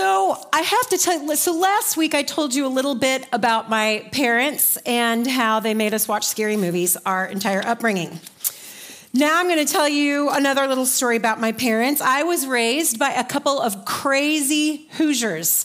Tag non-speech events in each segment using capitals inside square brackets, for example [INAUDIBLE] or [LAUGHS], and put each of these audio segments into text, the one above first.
So I have to tell you, so last week I told you a little bit about my parents and how they made us watch scary movies our entire upbringing. Now I'm going to tell you another little story about my parents. I was raised by a couple of crazy Hoosiers.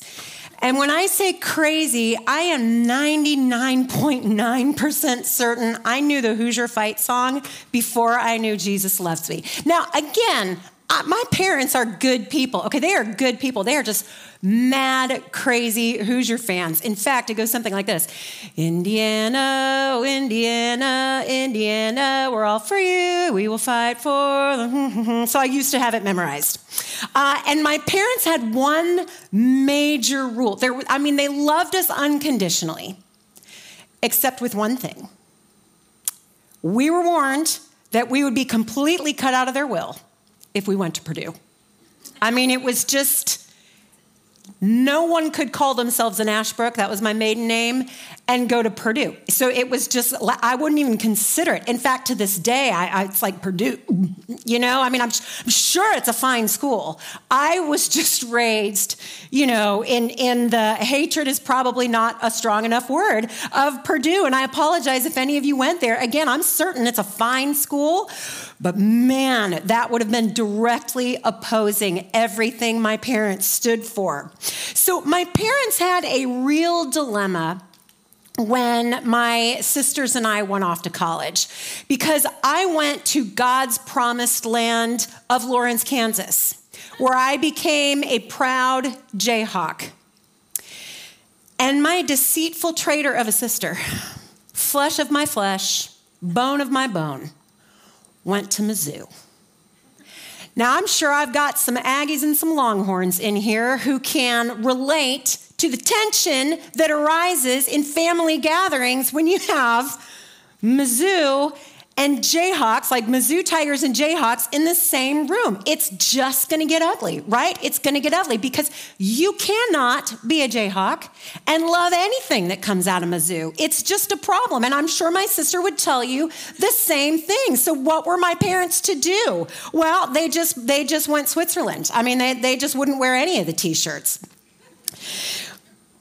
And when I say crazy, I am 99.9% certain I knew the Hoosier Fight song before I knew Jesus Loves Me. Now, again, my parents are good people. Okay, they are good people. They are just mad, crazy Hoosier fans. In fact, it goes something like this Indiana, oh, Indiana, Indiana, we're all for you. We will fight for. [LAUGHS] So I used to have it memorized. Uh, and my parents had one major rule. There, I mean, they loved us unconditionally, except with one thing. We were warned that we would be completely cut out of their will if we went to Purdue. I mean, it was just no one could call themselves an Ashbrook, that was my maiden name, and go to Purdue. So it was just, I wouldn't even consider it. In fact, to this day, I, I, it's like Purdue, you know? I mean, I'm, I'm, sure it's a fine school. I was [LAUGHS] just raised, you know, in, in the hatred is probably not a strong enough word of Purdue. And I apologize if any of you went there. Again, I'm certain it's a fine school, but man, that would have been directly opposing everything my parents stood for. So my parents had a real dilemma when my sisters and I went off to college because I went to God's promised land of Lawrence, Kansas, where I became a proud Jayhawk. And my deceitful traitor of a sister, flesh of my flesh, bone of my bone, went to Mizzou. Now, I'm sure I've got some Aggies and some Longhorns in here who can relate to the tension that arises in family gatherings when you have Mizzou and Jayhawks, like Mizzou Tigers and Jayhawks, in the same room. It's just gonna get ugly, right? It's gonna get ugly because you cannot be a Jayhawk and love anything that comes out of Mizzou. It's just a problem. And I'm sure my sister would tell you the same thing. So what were my parents to do? Well, they just they just went Switzerland. I mean, they, they just wouldn't wear any of the t-shirts.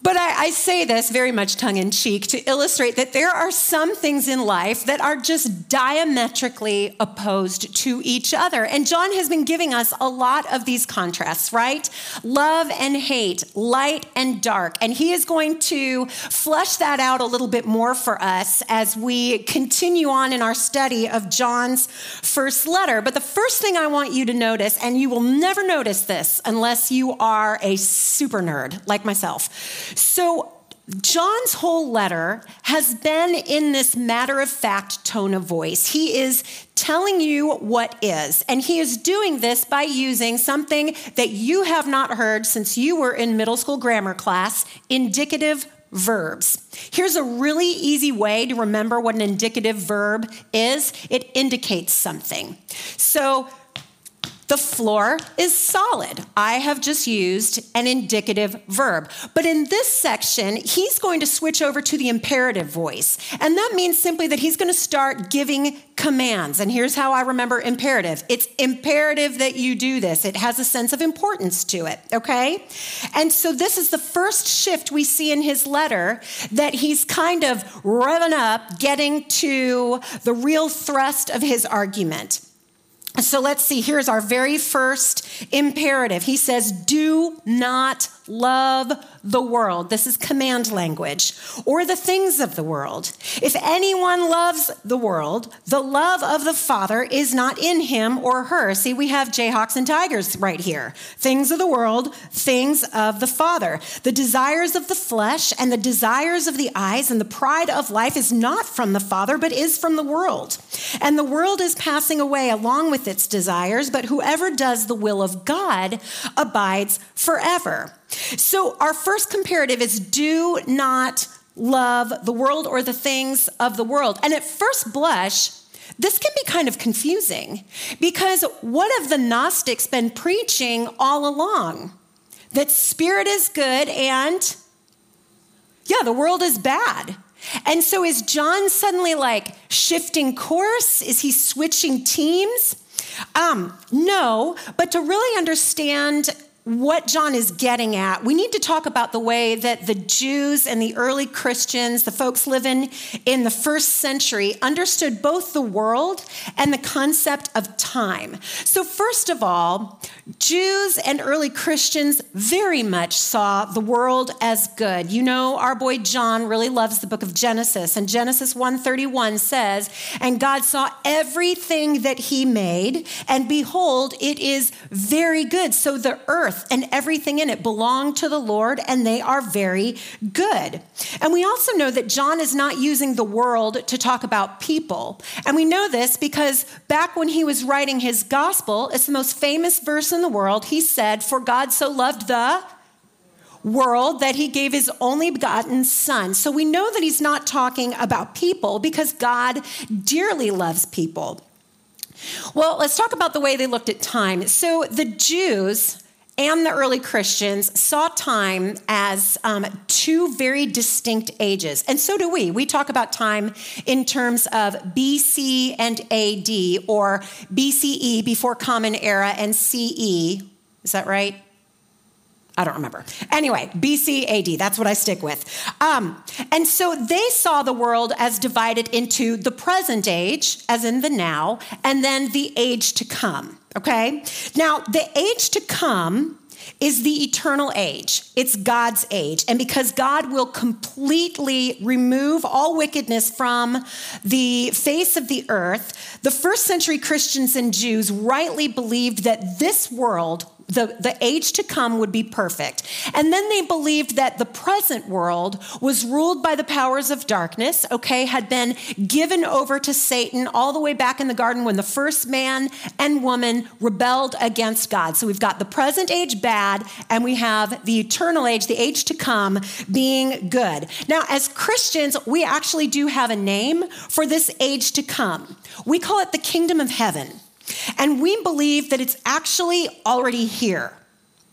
But I, I, say this very much tongue in cheek to illustrate that there are some things in life that are just diametrically opposed to each other. And John has been giving us a lot of these contrasts, right? Love and hate, light and dark. And he is going to flesh that out a little bit more for us as we continue on in our study of John's first letter. But the first thing I want you to notice, and you will never notice this unless you are a super nerd like myself so, John's whole letter has been in this matter of fact tone of voice. He is telling you what is, and he is doing this by using something that you have not heard since you were in middle school grammar class indicative verbs. Here's a really easy way to remember what an indicative verb is it indicates something. So, the floor is solid. I have just used an indicative verb. But in this section, he's going to switch over to the imperative voice. And that means simply that he's going to start giving commands. And here's how I remember imperative it's imperative that you do this, it has a sense of importance to it, okay? And so this is the first shift we see in his letter that he's kind of revving up, getting to the real thrust of his argument. So let's see, here's our very first imperative. He says, Do not love the world. This is command language, or the things of the world. If anyone loves the world, the love of the Father is not in him or her. See, we have Jayhawks and Tigers right here. Things of the world, things of the Father. The desires of the flesh and the desires of the eyes and the pride of life is not from the Father, but is from the world. And the world is passing away along with its desires, but whoever does the will of God abides forever. So, our first comparative is do not love the world or the things of the world. And at first blush, this can be kind of confusing because what have the Gnostics been preaching all along? That spirit is good and, yeah, the world is bad. And so is John suddenly like shifting course? Is he switching teams? Um, no, but to really understand what John is getting at, we need to talk about the way that the Jews and the early Christians, the folks living in the first century, understood both the world and the concept of time. So, first of all, Jews and early Christians very much saw the world as good. You know, our boy John really loves the book of Genesis, and Genesis 1:31 says, "And God saw everything that he made, and behold, it is very good." So the earth and everything in it belong to the Lord, and they are very good. And we also know that John is not using the world to talk about people. And we know this because back when he was writing his gospel, it's the most famous verse in the world. He said, For God so loved the world that he gave his only begotten son. So we know that he's not talking about people because God dearly loves people. Well, let's talk about the way they looked at time. So the Jews and the early Christians saw time as um, two very distinct ages. And so do we. We talk about time in terms of BC and AD, or BCE, before Common Era, and CE. Is that right? I don't remember. Anyway, BC AD, that's what I stick with. Um, and so they saw the world as divided into the present age, as in the now, and then the age to come. Okay? Now, the age to come is the eternal age. It's God's age. And because God will completely remove all wickedness from the face of the earth, the first century Christians and Jews rightly believed that this world the, the age to come would be perfect. And then they believed that the present world was ruled by the powers of darkness, okay, had been given over to Satan all the way back in the garden when the first man and woman rebelled against God. So we've got the present age bad, and we have the eternal age, the age to come, being good. Now, as Christians, we actually do have a name for this age to come. We call it the kingdom of heaven. And we believe that it's actually already here.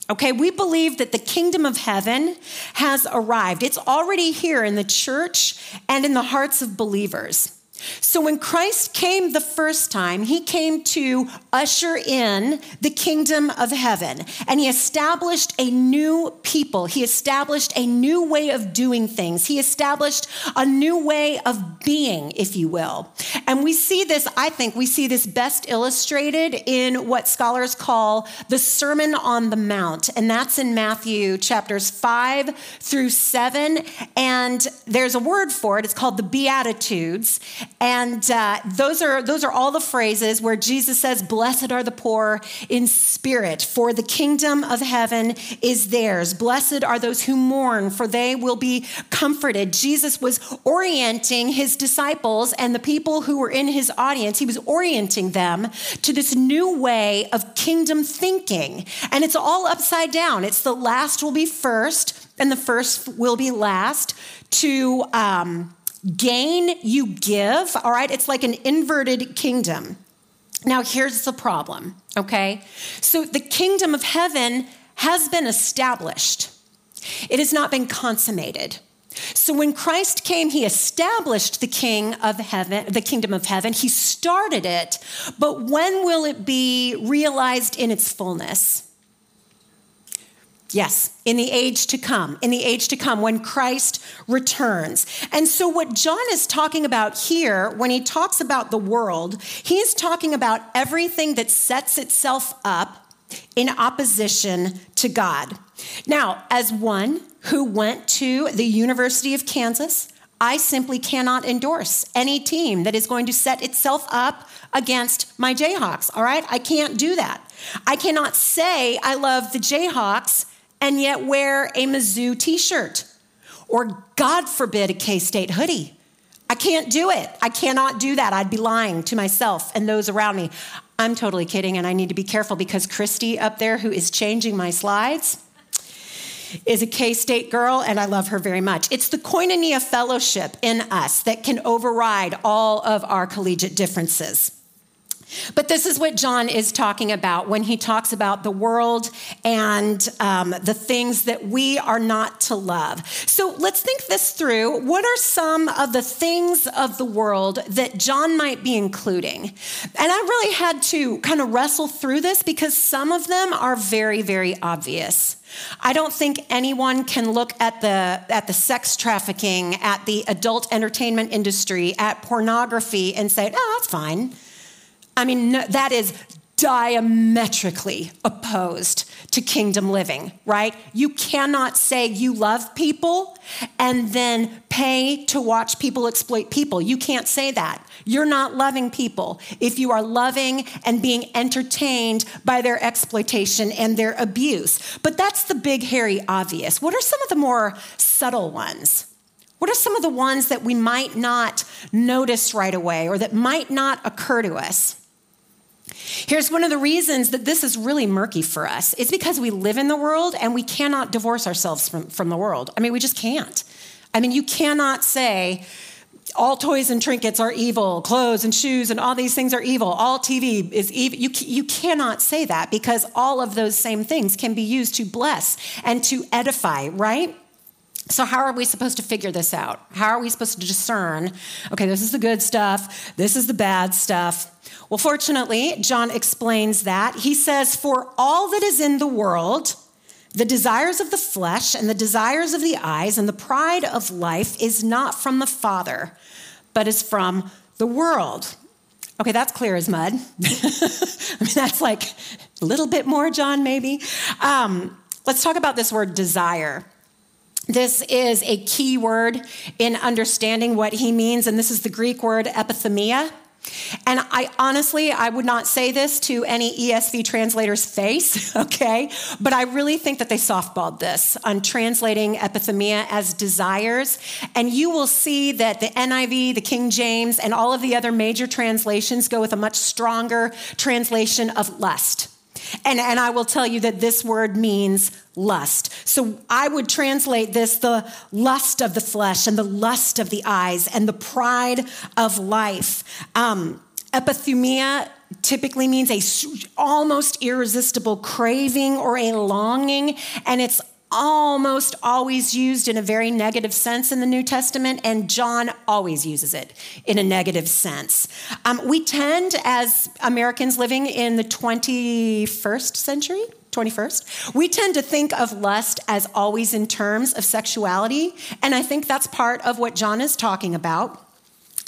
Okay, we believe that the kingdom of heaven has arrived. It's already here in the church and in the hearts of believers. So when Christ came the first time, he came to usher in the kingdom of heaven and he established a new people. He established a new way of doing things. He established a new way of being, if you will. And we see this, I think, we see this best illustrated in what scholars call the Sermon on the Mount. And that's in Matthew chapters 5 through 7. And there's a word for it, it's called the Beatitudes. And uh, those are those are all the phrases where Jesus says, "Blessed are the poor in spirit, for the kingdom of heaven is theirs. Blessed are those who mourn, for they will be comforted." Jesus was orienting his disciples and the people who were in his audience. He was orienting them to this new way of kingdom thinking, and it's all upside down. It's the last will be first, and the first will be last. To um, gain, you give, all right? It's like an inverted kingdom. Now, here's the problem, okay? So the kingdom of heaven has been established, it has not been consummated. So when Christ came, he established the king of heaven, the kingdom of heaven. He started it, but when will it be realized in its fullness? Yes, in the age to come, in the age to come when Christ returns. And so, what John is talking about here, when he talks about the world, he's talking about everything that sets itself up in opposition to God. Now, as one who went to the University of Kansas, I simply cannot endorse any team that is going to set itself up against my Jayhawks, all right? I can't do that. I cannot say I love the Jayhawks and yet wear a Mizzou t shirt or, God forbid, a K State hoodie. I can't do it. I cannot do that. I'd be lying to myself and those around me. I'm totally kidding, and I need to be careful because Christy up there, who is changing my slides, is a K State girl, and I love her very much. It's the koinonia fellowship in us that can override all of our collegiate differences. But this is what John is talking about when he talks about the world and um, the things that we are not to love. So let's think this through. What are some of the things of the world that John might be including? And I really had to kind of wrestle through this because some of them are very, very obvious. I don't think anyone can look at the at the sex trafficking, at the adult entertainment industry, at pornography and say, "Oh, that's fine." I mean, no, that is diametrically opposed to kingdom living, right? You cannot say you love people and then pay to watch people exploit people. You can't say that. You're not loving people if you are loving and being entertained by their exploitation and their abuse. But that's the big, hairy obvious. What are some of the more subtle ones? What are some of the ones that we might not notice right away or that might not occur to us? Here's one of the reasons that this is really murky for us. It's because we live in the world and we cannot divorce ourselves from, from the world. I mean, we just can't. I mean, you cannot say, all toys and trinkets are evil, clothes and shoes and all these things are evil, all TV is evil. You, you cannot say that because all of those same things can be used to bless and to edify, right? So, how are we supposed to figure this out? How are we supposed to discern, okay, this is the good stuff, this is the bad stuff? Well, fortunately, John explains that. He says, For all that is in the world, the desires of the flesh and the desires of the eyes and the pride of life is not from the Father, but is from the world. Okay, that's clear as mud. [LAUGHS] I mean, that's like a little bit more, John, maybe. Um, let's talk about this word desire. This is a key word in understanding what he means, and this is the Greek word epithumia. And I honestly, I would not say this to any ESV translator's face, [LAUGHS] okay? But I really think that they softballed this on translating epithumia as desires. And you will see that the NIV, the King James, and all of the other major translations go with a much stronger translation of lust. And, and I will tell you that this word means lust. So I would translate this the lust of the flesh and the lust of the eyes and the pride of life. Um, epithumia typically means a almost irresistible craving or a longing, and it's almost always used in a very negative sense in the New Testament, and John always uses it in a negative sense. Um, we tend, as Americans living in the 21st century, 21st, we tend to think of lust as always in terms of sexuality, and I think that's part of what John is talking about.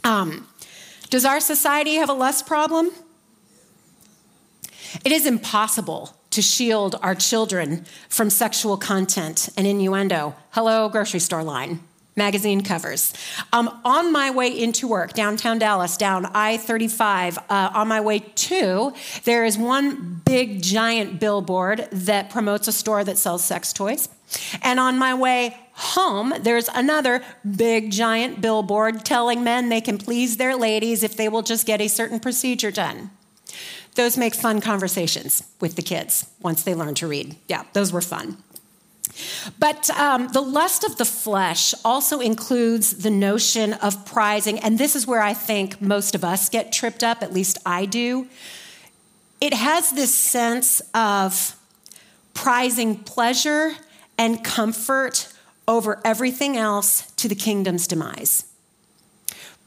Um, does our society have a lust problem? It is impossible to shield our children from sexual content and innuendo. Hello, grocery store line, magazine covers. Um, on my way into work, downtown Dallas, down I 35, uh, on my way to, there is one big giant billboard that promotes a store that sells sex toys. And on my way home, there's another big giant billboard telling men they can please their ladies if they will just get a certain procedure done. Those make fun conversations with the kids once they learn to read. Yeah, those were fun. But um, the lust of the flesh also includes the notion of prizing, and this is where I think most of us get tripped up, at least I do. It has this sense of prizing pleasure and comfort over everything else to the kingdom's demise.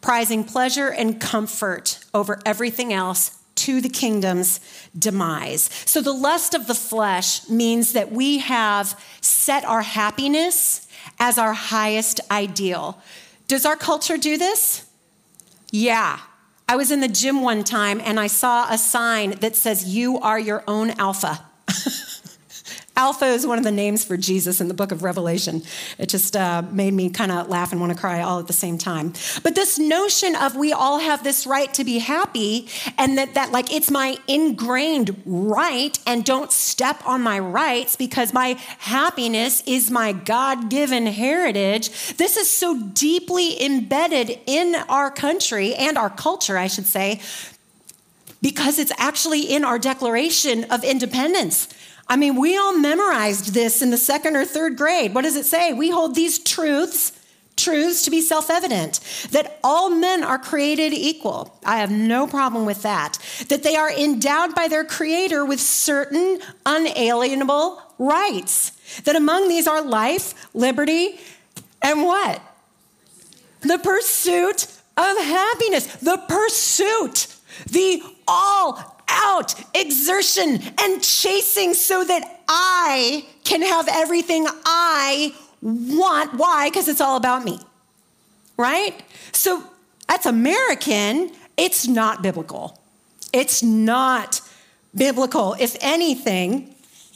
Prizing pleasure and comfort over everything else to the kingdom's demise. So the lust of the flesh means that we have set our happiness as our highest ideal. Does our culture do this? Yeah. I was in the gym one time and I saw a sign that says, You are your own alpha. [LAUGHS] Alpha is one of the names for Jesus in the book of Revelation. It just uh, made me kind of laugh and want to cry all at the same time. But this notion of we all have this right to be happy and that, that like it's my ingrained right and don't step on my rights because my happiness is my God given heritage. This is so deeply embedded in our country and our culture, I should say, because it's actually in our Declaration of Independence. I mean, we all memorized this in the second or third grade. What does it say? We hold these truths truths to be self evident that all men are created equal. I have no problem with that. That they are endowed by their Creator with certain unalienable rights. That among these are life, liberty, and what? The pursuit of happiness. The pursuit. The all out exertion and chasing so that I can have everything I want. Why? Because it's all about me, right? So that's American. It's not biblical. It's not biblical. If anything,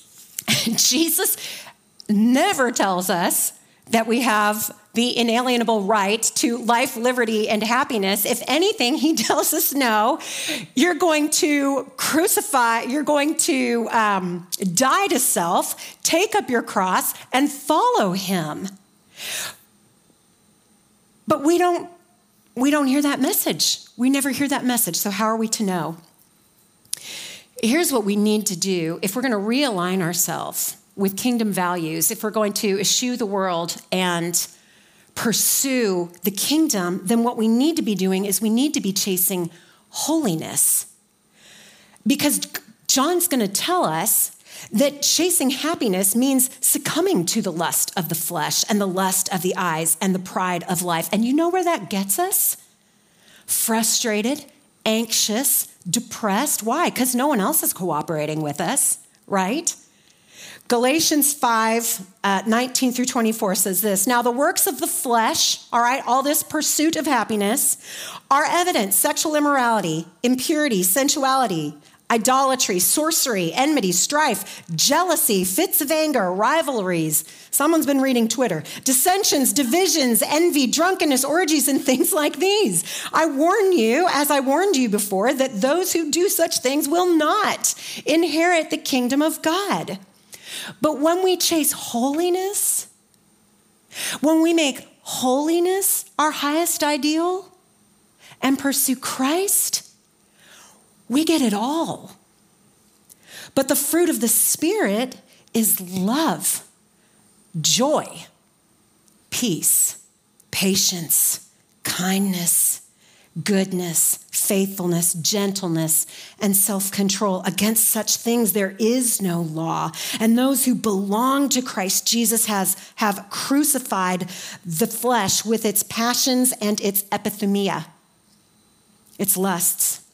[LAUGHS] Jesus never tells us that we have the inalienable right to life, liberty, and happiness. If anything, he [LAUGHS] tells us no, you're going to crucify, you're going to um, die to self, take up your cross, and follow him. But we don't. We don't hear that message. We never hear that message. So, how are we to know? Here's what we need to do if we're going to realign ourselves with kingdom values, if we're going to eschew the world and pursue the kingdom, then what we need to be doing is we need to be chasing holiness. Because John's going to tell us that chasing happiness means succumbing to the lust of the flesh and the lust of the eyes and the pride of life. And you know where that gets us? Frustrated, anxious, depressed. Why? Because no one else is cooperating with us, right? Galatians 5 uh, 19 through 24 says this Now, the works of the flesh, all right, all this pursuit of happiness, are evident sexual immorality, impurity, sensuality, idolatry, sorcery, enmity, strife, jealousy, fits of anger, rivalries. Someone's been reading Twitter. Dissensions, divisions, envy, drunkenness, orgies, and things like these. I warn you, as I warned you before, that those who do such things will not inherit the kingdom of God. But when we chase holiness, when we make holiness our highest ideal and pursue Christ, we get it all. But the fruit of the Spirit is love, joy, peace, patience, kindness goodness, faithfulness, gentleness, and self control. Against such things there is no law. And those who belong to Christ Jesus has, have crucified the flesh with its passions and its epithumia, its lusts.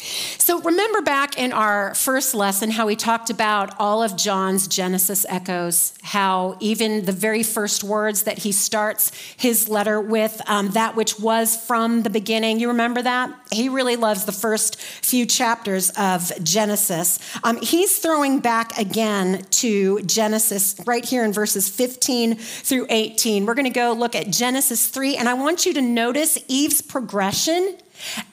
So, remember back in our first lesson how we talked about all of John's Genesis echoes, how even the very first words that he starts his letter with, um, that which was from the beginning. You remember that? He really loves the first few chapters of Genesis. Um, he's throwing back again to Genesis right here in verses 15 through 18. We're going to go look at Genesis 3, and I want you to notice Eve's progression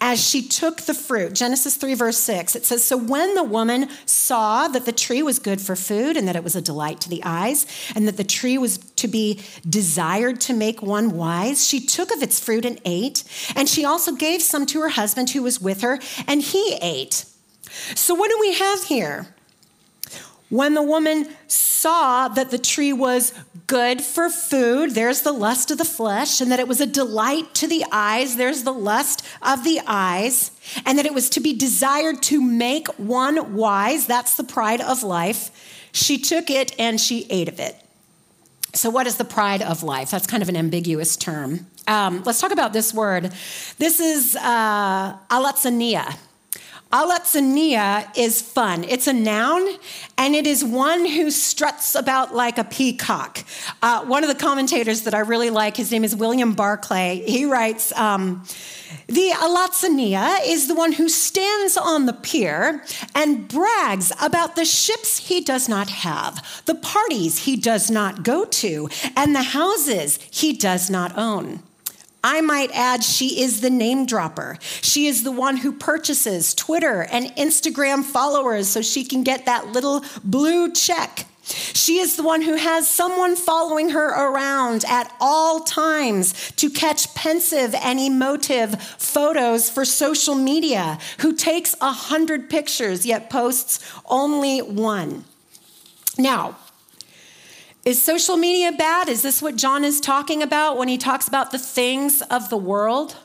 as she took the fruit. Genesis 3, verse 6, it says, So when the woman saw that the tree was good for food and that it was a delight to the eyes, and that the tree was to be desired to make one wise, she took of its fruit and ate. And she also gave some to her husband who was with her, and he ate. So what do we have here? When the woman saw that the tree was good for food, there's the lust of the flesh, and that it was a delight to the eyes, there's the lust of the eyes, and that it was to be desired to make one wise, that's the pride of life. She took it and she ate of it. So, what is the pride of life? That's kind of an ambiguous term. Um, let's talk about this word. This is uh, alazoneia. Alazoneia is fun. It's a noun, and it is one who struts about like a peacock. Uh, one of the commentators that I really like, his name is William Barclay. He writes, um, the Alazoneia is the one who stands on the pier and brags about the ships he does not have, the parties he does not go to, and the houses he does not own. I might add, she is the name dropper. She is the one who purchases Twitter and Instagram followers so she can get that little blue check. She is the one who has someone following her around at all times to catch pensive and emotive photos for social media, who takes a hundred pictures yet posts only one. Now, Is social media bad? Is this what John is talking about when he talks about the things of the world?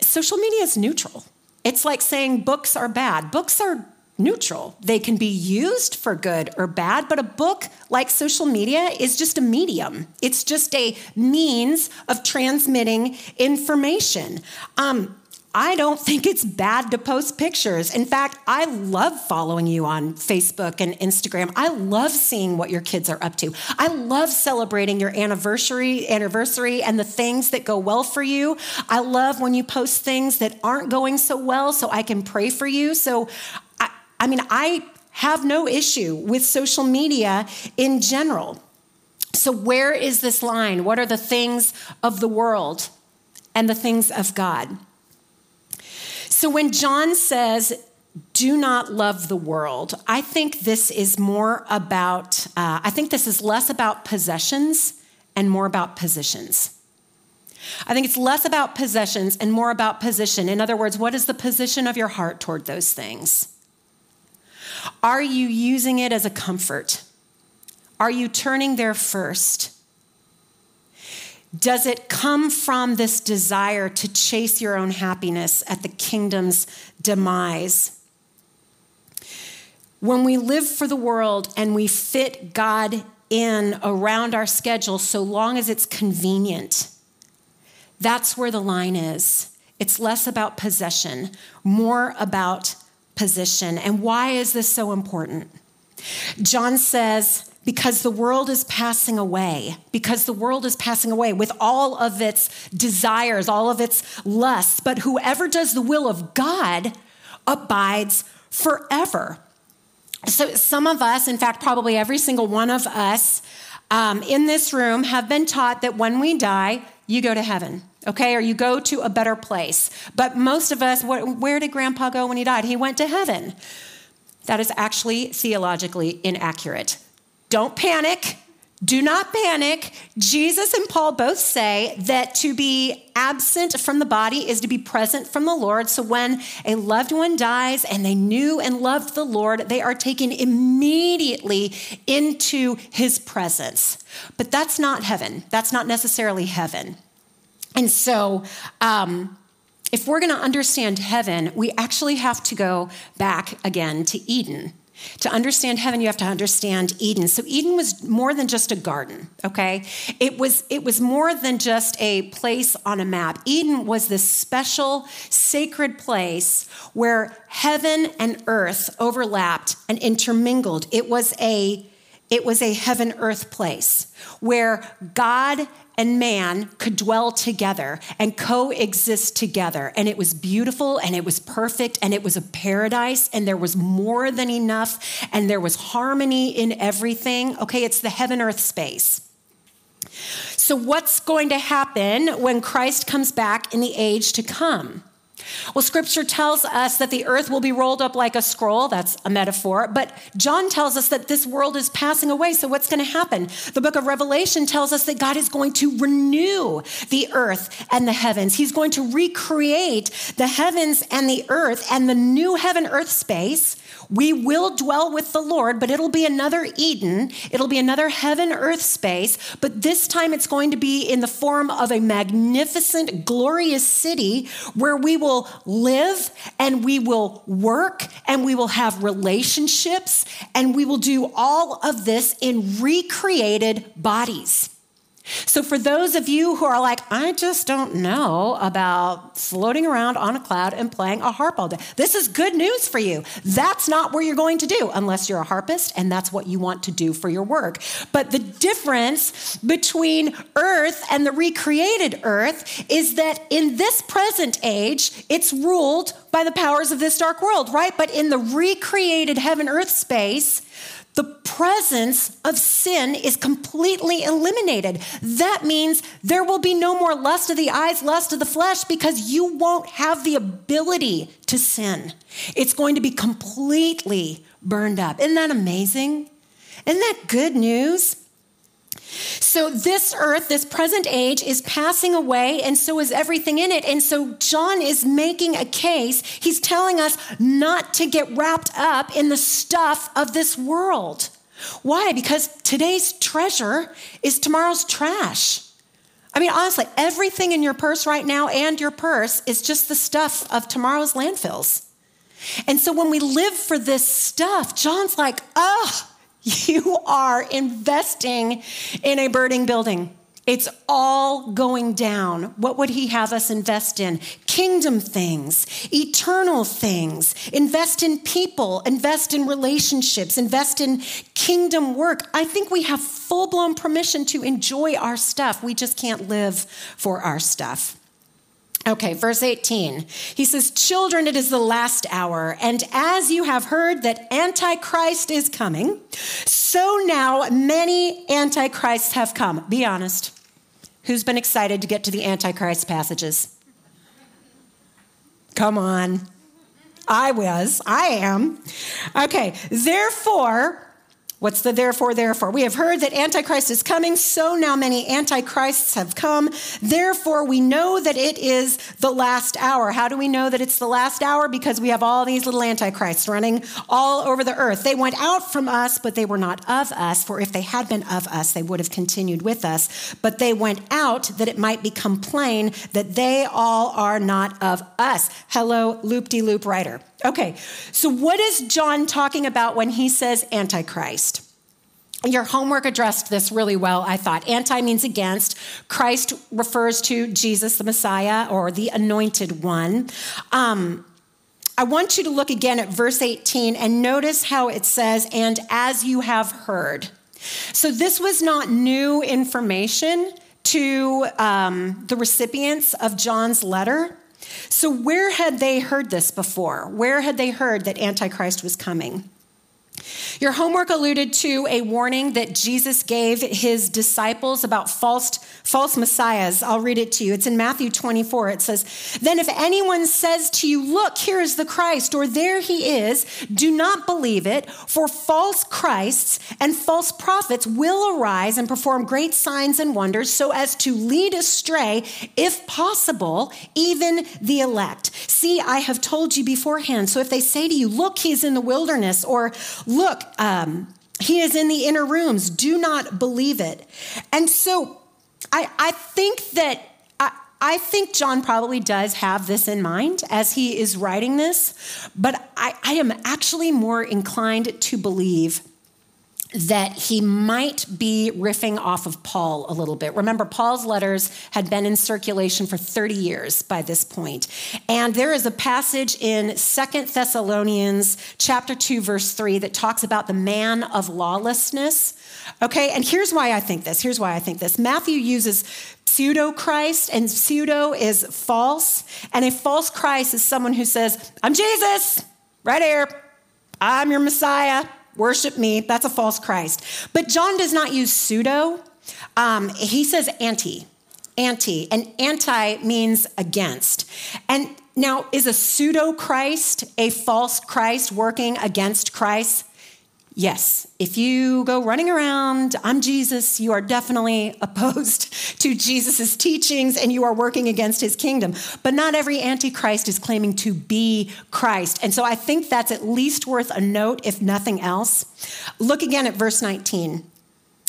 Social media is neutral. It's like saying books are bad. Books are neutral. They can be used for good or bad, but a book like social media is just a medium. It's just a means of transmitting information. Um, I don't think it's bad to post pictures. In fact, I love following you on Facebook and Instagram. I love seeing what your kids are up to. I love celebrating your anniversary, anniversary and the things that go well for you. I love when you post things that aren't going so well so I can pray for you. So I, I mean, I have no issue with social media in general. So where is this line? What are the things of the world and the things of God? So when John says, do not love the world, I think this is more about, uh, I think this is less about possessions and more about positions. I think it's less about possessions and more about position. In other words, what is the position of your heart toward those things? Are you using it as a comfort? Are you turning there first? Does it come from this desire to chase your own happiness at the kingdom's demise? When we live for the world and we fit God in around our schedule so long as it's convenient, that's where the line is. It's less about possession, more about position. And why is this so important? John says, because the world is passing away, because the world is passing away with all of its desires, all of its lusts. But whoever does the will of God abides forever. So, some of us, in fact, probably every single one of us um, in this room, have been taught that when we die, you go to heaven, okay, or you go to a better place. But most of us, where did grandpa go when he died? He went to heaven. That is actually theologically inaccurate. Don't panic. Do not panic. Jesus and Paul both say that to be absent from the body is to be present from the Lord. So when a loved one dies and they knew and loved the Lord, they are taken immediately into his presence. But that's not heaven. That's not necessarily heaven. And so, um, if we're going to understand heaven, we actually have to go back again to Eden. To understand heaven, you have to understand Eden. So Eden was more than just a garden, okay? It was it was more than just a place on a map. Eden was this special sacred place where heaven and earth overlapped and intermingled. It was a it was a heaven earth place where God and man could dwell together and coexist together. And it was beautiful and it was perfect and it was a paradise and there was more than enough and there was harmony in everything. Okay, it's the heaven earth space. So, what's going to happen when Christ comes back in the age to come? Well, scripture tells us that the earth will be rolled up like a scroll. That's a metaphor. But John tells us that this world is passing away. So, what's going to happen? The book of Revelation tells us that God is going to renew the earth and the heavens. He's going to recreate the heavens and the earth and the new heaven earth space we will dwell with the Lord, but it'll be another Eden. It'll be another heaven earth space, but this time it's going to be in the form of a magnificent, glorious city where we will live and we will work and we will have relationships and we will do all of this in recreated bodies. So, for those of you who are like, I just don't know about floating around on a cloud and playing a harp all day, this is good news for you. That's not where you're going to do unless you're a harpist and that's what you want to do for your work. But the difference between earth and the recreated earth is that in this present age, it's ruled by the powers of this dark world, right? But in the recreated heaven earth space, the presence of sin is completely eliminated. That means there will be no more lust of the eyes, lust of the flesh, because you won't have the ability to sin. It's going to be completely burned up. Isn't that amazing? Isn't that good news? So, this earth, this present age, is passing away, and so is everything in it. And so, John is making a case. He's telling us not to get wrapped up in the stuff of this world. Why? Because today's treasure is tomorrow's trash. I mean, honestly, everything in your purse right now and your purse is just the stuff of tomorrow's landfills. And so when we live for this stuff, John's like, oh, you are investing in a burning building. It's all going down. What would he have us invest in? Kingdom things, eternal things. Invest in people, invest in relationships, invest in kingdom work. I think we have full blown permission to enjoy our stuff. We just can't live for our stuff. Okay, verse 18. He says, Children, it is the last hour, and as you have heard that Antichrist is coming, so now many Antichrists have come. Be honest. Who's been excited to get to the Antichrist passages? Come on. I was. I am. Okay, therefore, What's the therefore, therefore? We have heard that Antichrist is coming, so now many Antichrists have come. Therefore, we know that it is the last hour. How do we know that it's the last hour? Because we have all these little Antichrists running all over the earth. They went out from us, but they were not of us, for if they had been of us, they would have continued with us. But they went out that it might become plain that they all are not of us. Hello, loop de loop writer. Okay, so what is John talking about when he says Antichrist? Your homework addressed this really well, I thought. Anti means against. Christ refers to Jesus, the Messiah, or the anointed one. Um, I want you to look again at verse 18 and notice how it says, and as you have heard. So this was not new information to um, the recipients of John's letter. So, where had they heard this before? Where had they heard that Antichrist was coming? Your homework alluded to a warning that Jesus gave his disciples about false, false messiahs. I'll read it to you. It's in Matthew 24. It says, Then if anyone says to you, Look, here is the Christ, or there he is, do not believe it, for false Christs and false prophets will arise and perform great signs and wonders so as to lead astray, if possible, even the elect. See, I have told you beforehand. So if they say to you, Look, he's in the wilderness, or Look, um, he is in the inner rooms. Do not believe it. And so I, I think that I, I think John probably does have this in mind as he is writing this, but I, I am actually more inclined to believe that he might be riffing off of Paul a little bit. Remember, Paul's letters had been in circulation for 30 years by this point. And there is a passage in Second Thessalonians chapter 2 verse 3 that talks about the man of lawlessness. Okay? And here's why I think this. Here's why I think this. Matthew uses pseudo Christ and pseudo is false, and a false Christ is someone who says, "I'm Jesus, right here. I'm your Messiah." Worship me. That's a false Christ. But John does not use pseudo, um, he says anti. Anti, and anti means against. And now, is a pseudo Christ a false Christ working against Christ? Yes, if you go running around, I'm Jesus, you are definitely [LAUGHS] opposed to Jesus' teachings and you are working against his kingdom. But not every Antichrist is claiming to be Christ. And so I think that's at least worth a note, if nothing else. Look again at verse 19.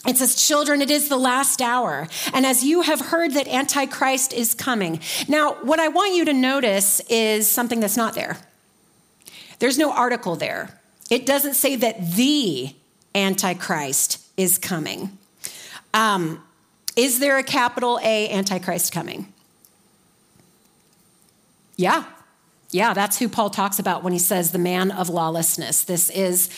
It says, Children, it is the last hour. And as you have heard that Antichrist is coming. Now, what I want you to notice is something that's not there. There's no article there. It doesn't say that the Antichrist is coming. Um, is there a capital A Antichrist coming? Yeah. Yeah, that's who Paul talks about when he says the man of lawlessness. This is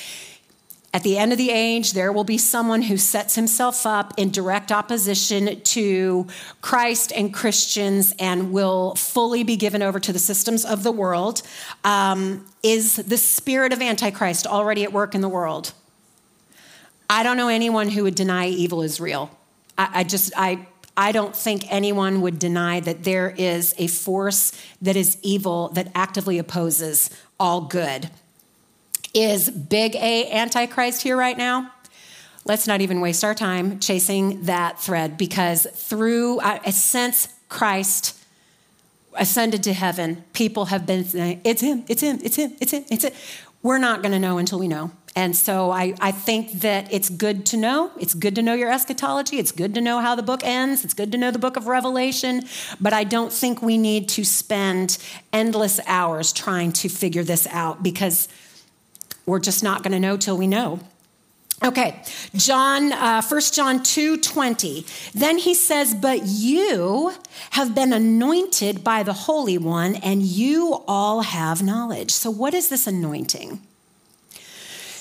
at the end of the age, there will be someone who sets himself up in direct opposition to Christ and Christians and will fully be given over to the systems of the world. Um, is the spirit of Antichrist already at work in the world? I don't know anyone who would deny evil is real. I, I just, I, I don't think anyone would deny that there is a force that is evil that actively opposes all good. Is big A Antichrist here right now? Let's not even waste our time chasing that thread because through, uh, a sense, Christ ascended to heaven, people have been saying, It's him, it's him, it's him, it's him, it's him. We're not going to know until we know. And so I, I think that it's good to know. It's good to know your eschatology. It's good to know how the book ends. It's good to know the book of Revelation. But I don't think we need to spend endless hours trying to figure this out because we're just not going to know till we know. Okay, John, uh, 1 John 2 20. Then he says, But you have been anointed by the Holy One, and you all have knowledge. So, what is this anointing?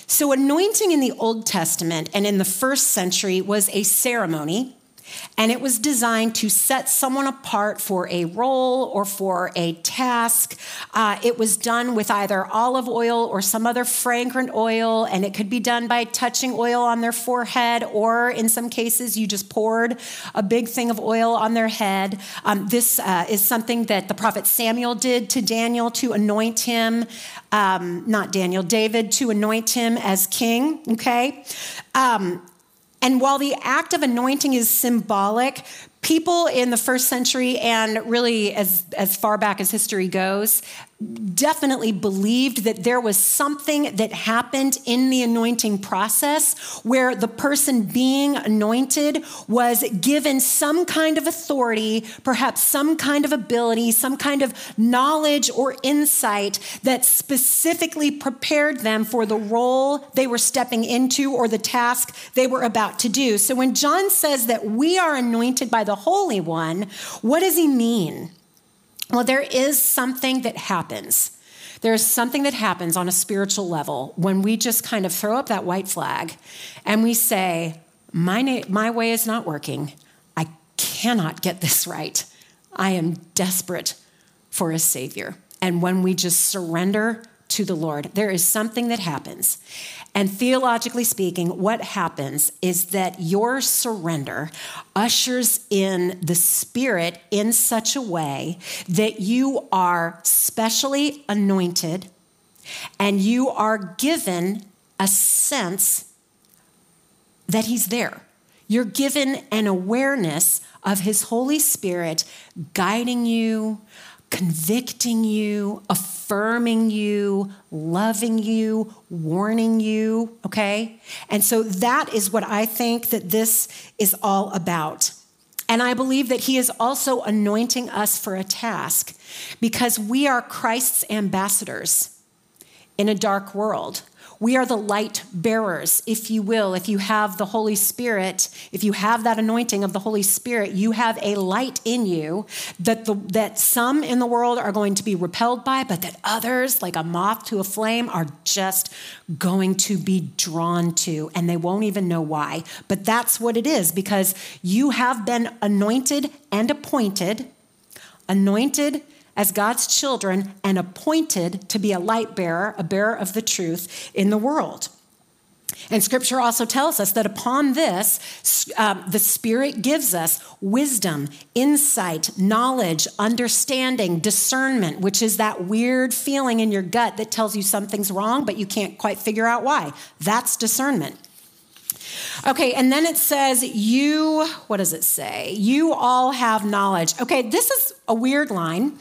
So, anointing in the Old Testament and in the first century was a ceremony and it was designed to set someone apart for a role or for a task. Uh, it was done with either olive oil or some other fragrant oil, and it could be done by touching oil on their forehead, or in some cases, you just poured a big thing of oil on their head. Um, this uh, is something that the prophet Samuel did to Daniel to anoint him, um, not Daniel, David, to anoint him as king, okay? Um, and while the act of anointing is symbolic, people in the first century and really as, as far back as history goes definitely believed that there was something that happened in the anointing process where the person being anointed was given some kind of authority, perhaps some kind of ability, some kind of knowledge or insight that specifically prepared them for the role they were stepping into or the task they were about to do. So when John says that we are anointed by the Holy One, what does he mean? Well, there is something that happens. There's something that happens on a spiritual level when we just kind of throw up that white flag and we say, My, na- my way is not working. I cannot get this right. I am desperate for a Savior. And when we just surrender to the Lord, there is something that happens. And theologically speaking, what happens is that your surrender ushers in the Spirit in such a way that you are specially anointed and you are given a sense that He's there. You're given an awareness of His Holy Spirit guiding you, convicting you, affirming you, loving you, warning you, okay? And so that is what I think that this is all about. And I believe that he is also anointing us for a task because we are Christ's ambassadors in a dark world. We are the light bearers, if you will. If you have the Holy Spirit, if you have that anointing of the Holy Spirit, you have a light in you that, the, that some in the world are going to be repelled by, but that others, like a moth to a flame, are just going to be drawn to, and they won't even know why. But that's what it is because you have been anointed and appointed, anointed as God's children and appointed to be a light bearer, a bearer of the truth in the world. And scripture also tells us that upon this, um, the Spirit gives us wisdom, insight, knowledge, understanding, discernment, which is that weird feeling in your gut that tells you something's wrong, but you can't quite figure out why. That's discernment. Okay, and then it says, You, what does it say? You all have knowledge. Okay, this is a weird line.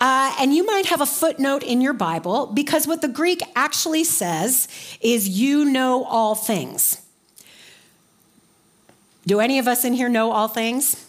Uh, and you might have a footnote in your Bible because what the Greek actually says is, You know all things. Do any of us in here know all things?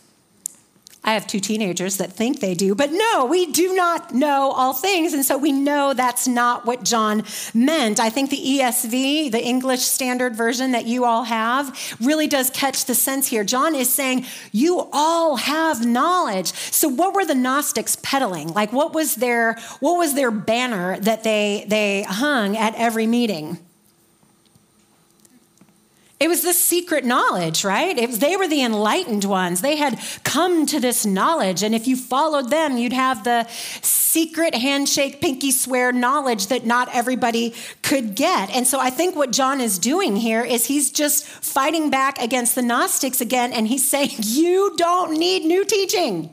I have two teenagers that think they do, but no, we do not know all things. And so we know that's not what John meant. I think the ESV, the English Standard Version that you all have, really does catch the sense here. John is saying, You all have knowledge. So what were the Gnostics peddling? Like what was their what was their banner that they they hung at every meeting? It was the secret knowledge, right? Was, they were the enlightened ones. They had come to this knowledge. And if you followed them, you'd have the secret handshake, pinky swear knowledge that not everybody could get. And so I think what John is doing here is he's just fighting back against the Gnostics again. And he's saying, [LAUGHS] You don't need new teaching.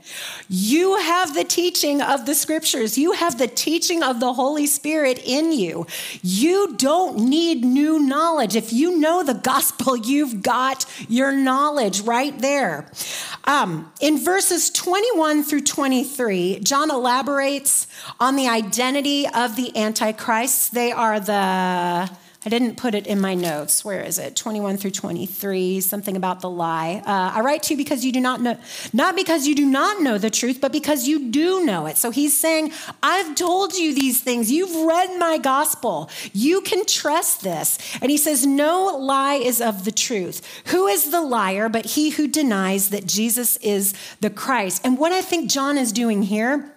You have the teaching of the scriptures, you have the teaching of the Holy Spirit in you. You don't need new knowledge. If you know the gospel, gospel, you've got your knowledge right there. Um, in verses 21 through 23, John elaborates on the identity of the Antichrist. They are the, I didn't put it in my notes. Where is it? 21 through 23, something about the lie. Uh, I write to you because you do not know, not because you do not know the truth, but because you do know it. So he's saying, I've told you these things. You've read my gospel. You can trust this. And he says, No lie is of the truth. Who is the liar but he who denies that Jesus is the Christ? And what I think John is doing here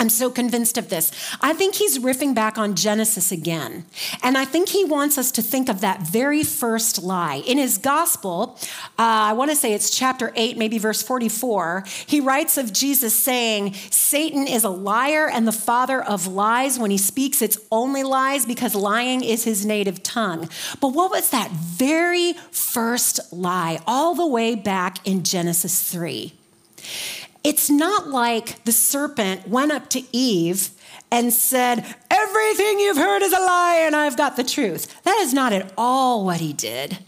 I'm so convinced of this. I think he's riffing back on Genesis again. And I think he wants us to think of that very first lie. In his gospel, uh, I want to say it's chapter 8, maybe verse 44, he writes of Jesus saying, Satan is a liar and the father of lies. When he speaks, it's only lies because lying is his native tongue. But what was that very first lie, all the way back in Genesis 3? It's not like the serpent went up to Eve and said, Everything you've heard is a lie and I've got the truth. That is not at all what he did.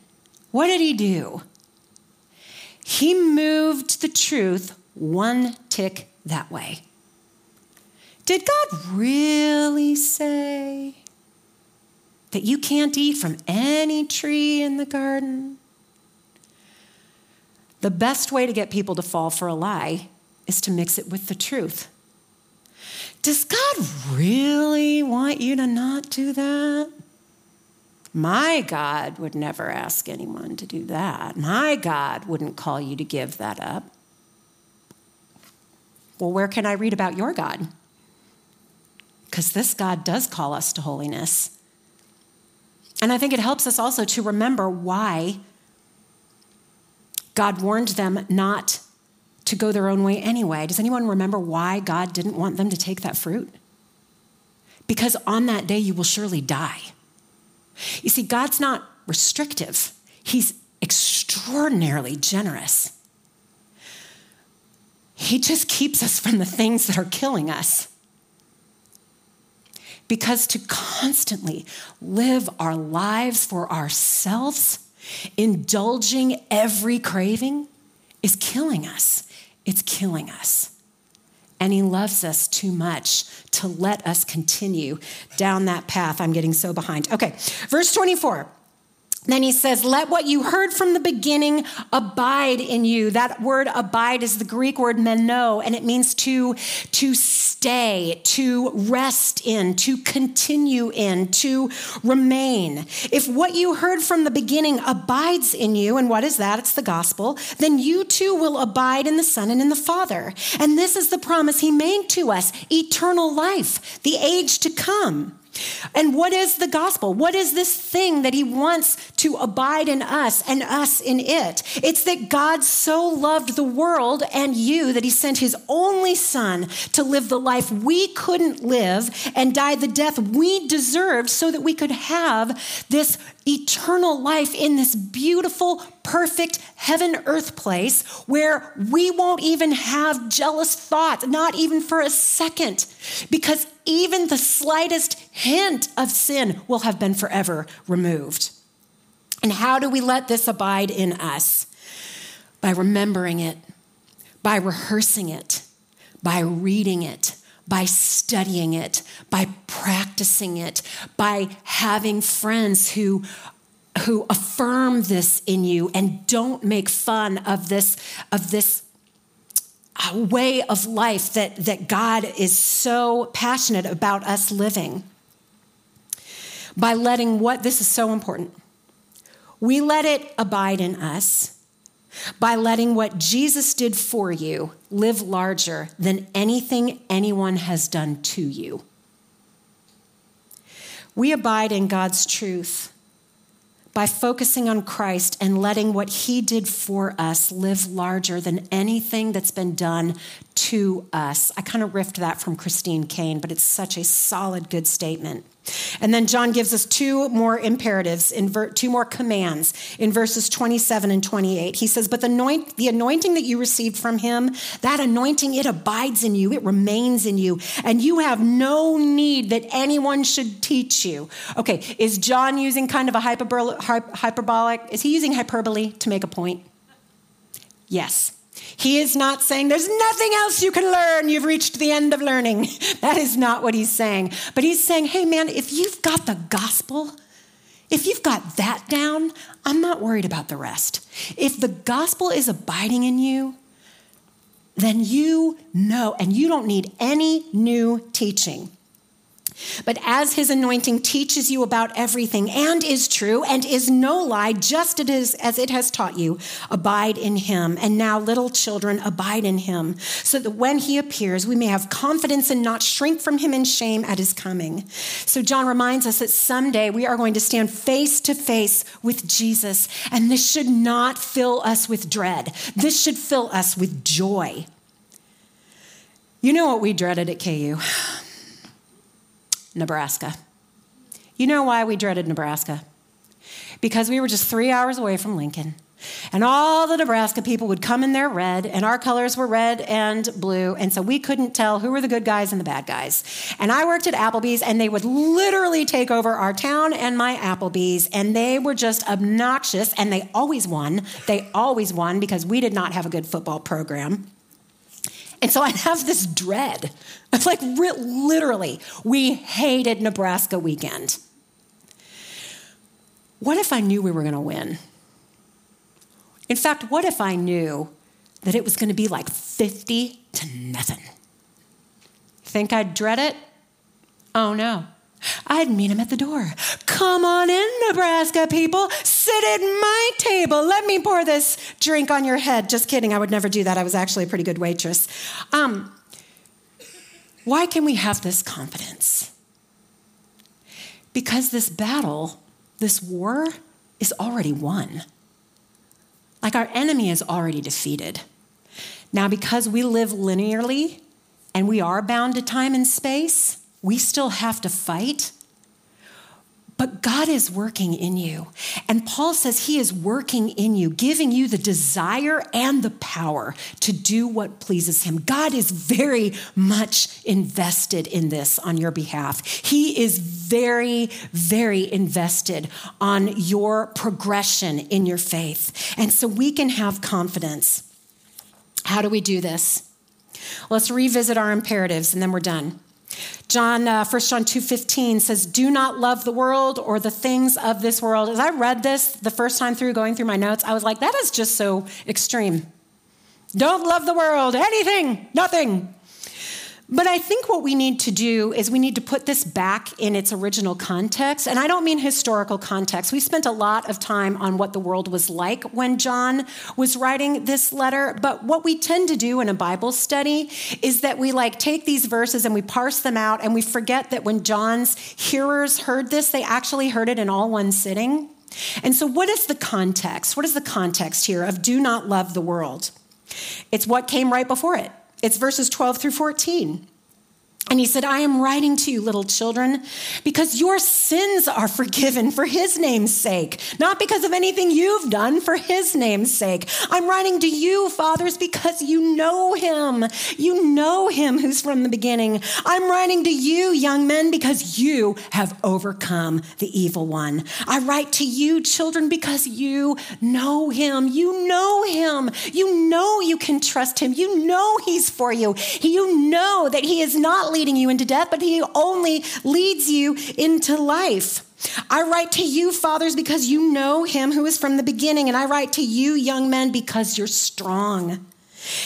What did he do? He moved the truth one tick that way. Did God really say that you can't eat from any tree in the garden? The best way to get people to fall for a lie is to mix it with the truth. Does God really want you to not do that? My God would never ask anyone to do that. My God wouldn't call you to give that up. Well, where can I read about your God? Because this God does call us to holiness. And I think it helps us also to remember why God warned them not to go their own way anyway. Does anyone remember why God didn't want them to take that fruit? Because on that day you will surely die. You see, God's not restrictive, He's extraordinarily generous. He just keeps us from the things that are killing us. Because to constantly live our lives for ourselves, indulging every craving, is killing us. It's killing us. And he loves us too much to let us continue down that path. I'm getting so behind. Okay, verse 24. Then he says, Let what you heard from the beginning abide in you. That word abide is the Greek word meno, and it means to, to stay, to rest in, to continue in, to remain. If what you heard from the beginning abides in you, and what is that? It's the gospel, then you too will abide in the Son and in the Father. And this is the promise he made to us eternal life, the age to come. And what is the gospel? What is this thing that he wants to abide in us and us in it? It's that God so loved the world and you that he sent his only son to live the life we couldn't live and die the death we deserved so that we could have this eternal life in this beautiful, perfect heaven earth place where we won't even have jealous thoughts, not even for a second, because even the slightest hint of sin will have been forever removed. And how do we let this abide in us? By remembering it, by rehearsing it, by reading it by studying it, by practicing it, by having friends who who affirm this in you and don't make fun of this of this uh, way of life that, that God is so passionate about us living. By letting what, this is so important, we let it abide in us by letting what Jesus did for you live larger than anything anyone has done to you. We abide in God's truth by focusing on Christ and letting what he did for us live larger than anything that's been done to us. I kind of riffed that from Christine Caine, but it's such a solid, good statement. And then John gives us two more imperatives, two more commands in verses 27 and 28. He says, But the, anoint- the anointing that you received from him, that anointing, it abides in you, it remains in you, and you have no need that anyone should teach you. Okay, is John using kind of a hyperbolic, hyperbolic? Is he using hyperbole to make a point? Yes. He is not saying there's nothing else you can learn. You've reached the end of learning. [LAUGHS] That is not what he's saying. But he's saying, hey, man, if you've got the gospel, If you've got that down, I'm not worried about the rest. If the gospel is abiding in you, then you know, and you don't need any new teaching. But as his anointing teaches you about everything and is true and is no lie, just as it has taught you, abide in him. And now, little children, abide in him, so that when he appears, we may have confidence and not shrink from him in shame at his coming. So, John reminds us that someday we are going to stand face to face with Jesus, and this should not fill us with dread. This should fill us with joy. You know what we dreaded at KU? Nebraska. You know why we dreaded Nebraska? Because we were just three hours away from Lincoln. And all the Nebraska people would come in their red, and our colors were red and blue. And so we couldn't tell who were the good guys and the bad guys. And I worked at Applebee's, and they would literally take over our town and my Applebee's. And they were just obnoxious, and they always won. They always won because we did not have a good football program. And so I have this dread. It's like literally, we hated Nebraska weekend. What if I knew we were going to win? In fact, what if I knew that it was going to be like 50 to nothing? Think I'd dread it? Oh no. I'd meet him at the door. Come on in, Nebraska people. Sit at my table. Let me pour this drink on your head. Just kidding. I would never do that. I was actually a pretty good waitress. Um, why can we have this confidence? Because this battle, this war, is already won. Like our enemy is already defeated. Now, because we live linearly and we are bound to time and space, we still have to fight. But God is working in you. And Paul says he is working in you, giving you the desire and the power to do what pleases him. God is very much invested in this on your behalf. He is very, very invested on your progression in your faith. And so we can have confidence. How do we do this? Let's revisit our imperatives and then we're done. John, uh, 1 John 2.15 says, do not love the world or the things of this world. As I read this the first time through, going through my notes, I was like, that is just so extreme. Don't love the world, anything, nothing. But I think what we need to do is we need to put this back in its original context. And I don't mean historical context. We spent a lot of time on what the world was like when John was writing this letter. But what we tend to do in a Bible study is that we like take these verses and we parse them out and we forget that when John's hearers heard this, they actually heard it in all one sitting. And so, what is the context? What is the context here of do not love the world? It's what came right before it. It's verses 12 through 14. And he said, I am writing to you, little children, because your sins are forgiven for his name's sake, not because of anything you've done, for his name's sake. I'm writing to you, fathers, because you know him. You know him who's from the beginning. I'm writing to you, young men, because you have overcome the evil one. I write to you, children, because you know him. You know him. You know you can trust him. You know he's for you. You know that he is leading you into death, but he only leads you into life. I write to you, fathers, because you know him who is from the beginning, and I write to you, young men, because you're strong.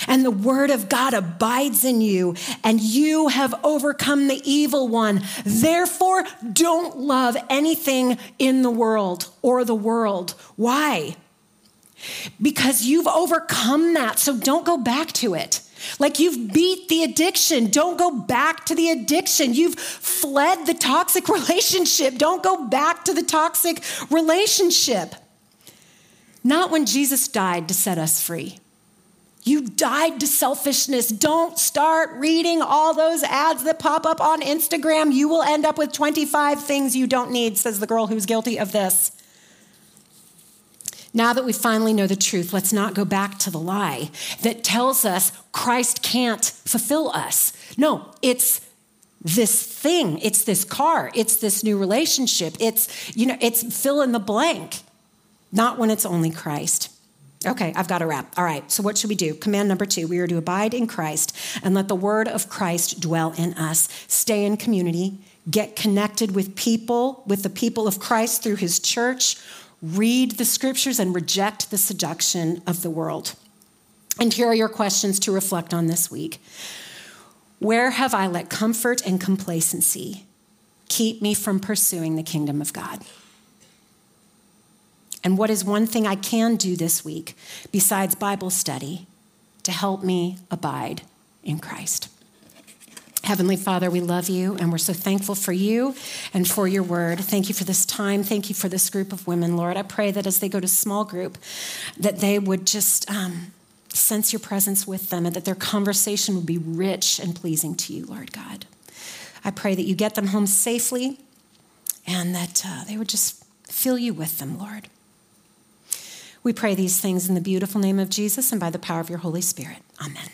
And the word of God abides in you, and you have overcome the evil one. Therefore, don't love anything in the world or the world. Why? Because you've overcome that, so don't go back to it. Like you've beat the addiction. Don't go back to the addiction. You've fled the toxic [LAUGHS] relationship. Don't go back to the toxic relationship. Not when Jesus died to set us free. You died to selfishness. Don't start reading all those ads that pop up on Instagram. You will end up with 25 things you don't need, says the girl who's guilty of this. Now that we finally know the truth, let's not go back to the lie that tells us Christ can't fulfill us. No, it's this thing, it's this car, it's this new relationship, it's, you know, it's fill in the blank, not when it's only Christ. Okay, I've got to wrap. All right, so what should we do? Command number two we are to abide in Christ and let the word of Christ dwell in us. Stay in community, get connected with people, with the people of Christ through his church, read the scriptures, and reject the seduction of the world. And here are your questions to reflect on this week. Where have I let comfort and complacency keep me from pursuing the kingdom of God? And what is one thing I can do this week besides Bible study to help me abide in Christ? Heavenly Father, we love you and we're so thankful for you and for your word. Thank you for this time. Thank you for this group of women, Lord. I pray that as they go to small group, that they would just um, sense your presence with them and that their conversation would be rich and pleasing to you, Lord God. I pray that you get them home safely and that uh, they would just fill you with them, Lord. We pray these things in the beautiful name of Jesus and by the power of your Holy Spirit. Amen.